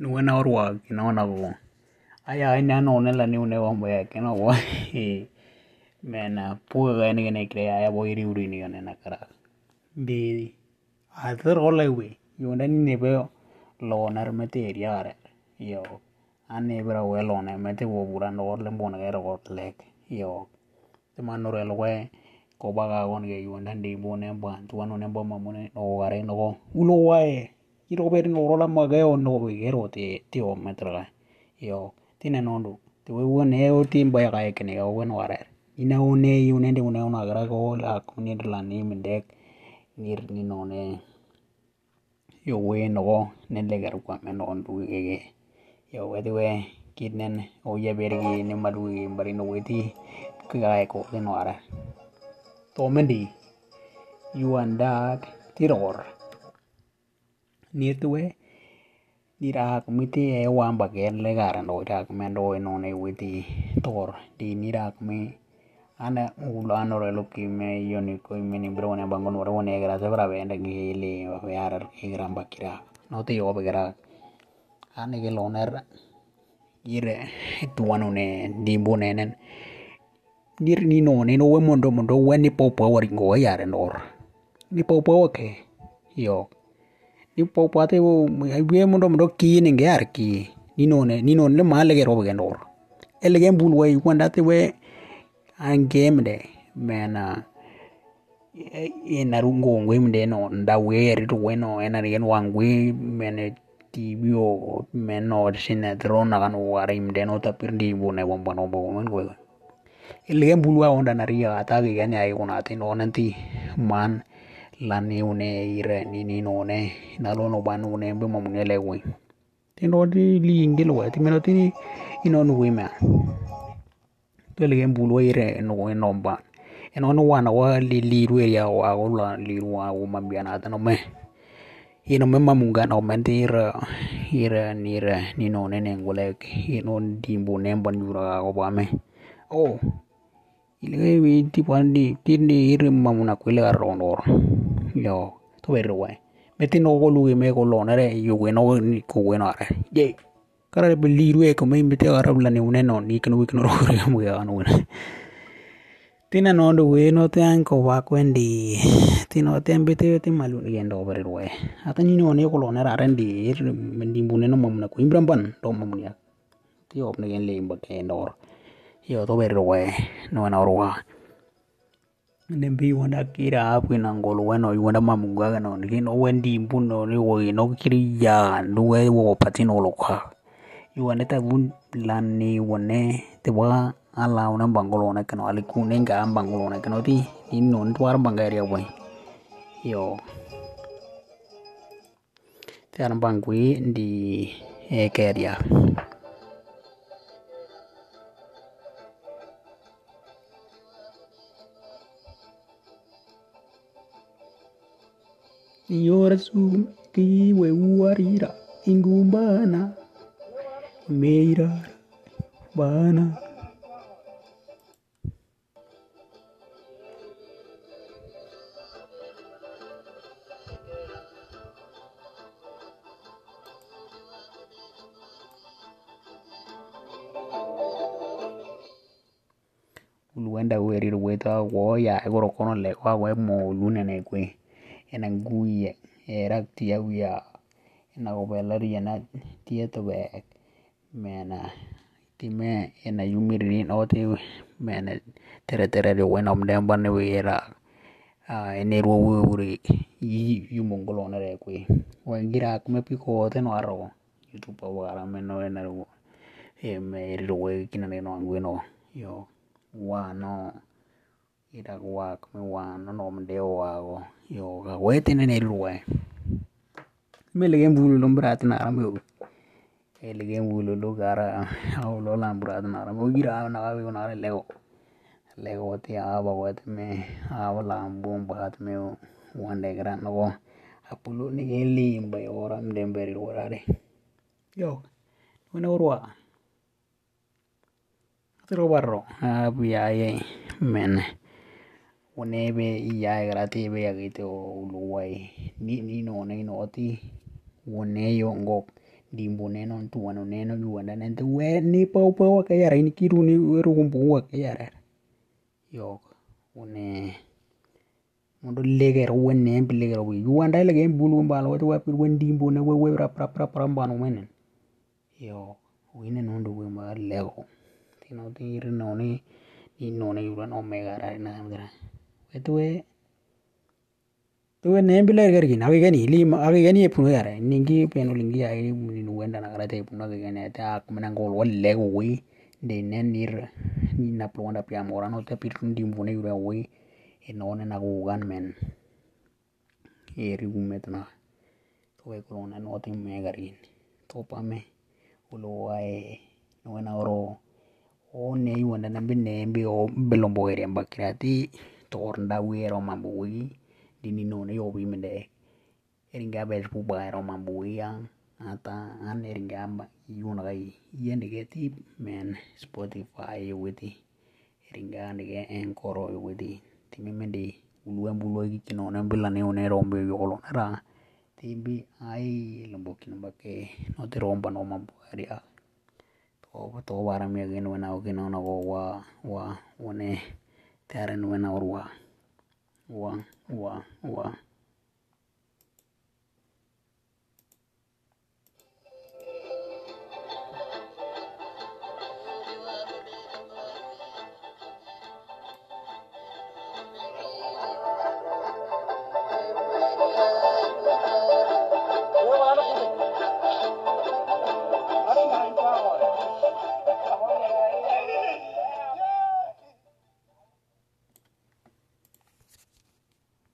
Nuena orwa kina wana go. Aya aina no ne la ni une wa mwe kina wa. Mena puga ne ne kre aya boiri uri ni ne na kara. Bidi. athir gola we yonda ninebe loner mete eria are. Yo anebra we lone mete wo bura no le mbona ke ro lek. Yo te manore lwe ko baga gon ge yonda ndi bone ban tu anu ne boma mone no gare no go ulo wae iro ber no rola mage on no be ero te te o metra yo tine nondo te we wone o timba ya ka ekne o wen ware ina one yunende une una gra go la kunir la ni mendek nir ni none yowe nogo nelle garukwa menon duwege yowe duwe kidnen oye bergi ne maduwe bari no weti kagae ko de noara tomendi yuandak tiror nirtuwe nirak miti e wamba gen le garan do irak men do no ne weti tor di nirak me અને ulan orelukime ioniko iminibron bangon warwon egra zebra benda gili yar igram bakira noti yo begra ane gel oner ire tuanone dimbunenen dir ni no ne no we mondo mondo we ni popo wari go yare nor. Ni popo ke yo. Ni popo ate wo we mondo mondo ki ni ngar ki ni no ne ni no le male gero begra nor. Ele gembul we te we han gemde men uh, enar ungo ngwimde no ndaweri tuweno enar yen wangwi men tibio men or sine drona kan wari mden otapir di bune bomba no bomba ngwe ilgen bulwa onda naria atagi gani ay kunati no nanti man lani une ire nini no ne nalo no banu ne be mamune lewe tinodi li ingilwa timenotini inonu wima leleke mpulu aira enomba enono wana wa liliru eria wa la liru wa mambiana tano me. Ino me mamunga no menti ira ira nira nino nene ngule ino dimbo nemba nyura ko bame oh ile wi tipo andi tini ira mamuna kwele aronor yo, to berwe meti no golu me golonere yuwe no ko wenare je yeah. Kara be li ruwe ko me meti arab la ni une no ni kno we kno ro re mo ya no ne tina no do we no te an ko wa kwendi tino te ambete te malu ni endo be ruwe ata ni no ne ko lo na ra rendi mendi bune no mamna ko imbram ban do mamnya ti op ne gen le imba ke ndor yo to be ruwe no na ruwa nembi wanda kira apu na ngolo weno wanda mamunga no ni no wendi mbuno ni wo no kiri ya no we wo patino lo kwa yu wanda ta bun lani wone te wa ala una bangolo na kano ali kune nga bangolo na kano ti ni no ntwar bangari ya boy yo. An bangui di e keria Yorasu kiwe uarira ingumbana Meira, Bana. uluwenda weri rweta woya egoro kono le kwa we mo lunene kwe ena nguye erak tia wia ena gobelar yana tia to bek mena time ena yumiririn oti mena tere tere de wena mden bane wera ene ruo wuri yumongolo na re kwi wengira kume piko ote no aro youtube wara meno ena ro e me ri ro e kina ne no ngwe no, yo, wa no, ira wa kume wa no no mde wa go, yo, ga wete ne ne ruo e. me lege mbulu lombra tena rambe వీళ్ళకేం ఊళ్ళు గార ఊళ్ళో అంబురాతున్నారు ఊగిరా ఉన్నారు లేవు లేకపోతే ఆ భగవతమే ఆ లాంబు బాతమే వంద ఎకరాన్నవో అప్పులు వెళ్ళి ఎంబై ఓరా డెంబై ఓరారే యో నువ్వు ఓరువా అతను బర్రో యాయే మెన్ ఉనేబే ఈ యాగరాతే బే అగైతే ఓ నీ నీనో నేను అతి ఉనే యోంగోక్ dimbuneno ntuwano neno yuwana nente weni paupa wakayara ini kiruni werumbu wakayarara yoko une mundu legere wennembi legere wi yuwanda ilege mbulu mbala wati wapiri wendimbo ne wewe rapraprapra mbano mwenen yo wine nundu wemba lego. Tino tiri noni ninone yura nomegara nangira wetuwe Tuwe na embila karkin akikani lima akikani ephunukyara ninki penoliki ai niniwenda nakarato epunuakikani minanka olowalilek ewuei nteina nirra ninapulonda pi amoran tapitun di nvunai ura ewuei enoona nakuukan men? Erikumetna tue corona nootime karkin tupame ulowae noena oro. Oonne iwanta na bine bila ombogeria mbakirati. Toornda wera omambowiki. Ero mambu wi dini no ne yobi mende. Eringa bel pu ba ero mambu yang ata an eringa ba yuna gai yende ge ti men spotify witi eringa ne ge enkoro witi timi mende uluan bulu gi kino ne bila ne one rombe yolo nara tibi ai lombo kino bake no te romba no mambu ari a. To to bara mi ge no na o kino na go wa wa one tare no na 我我我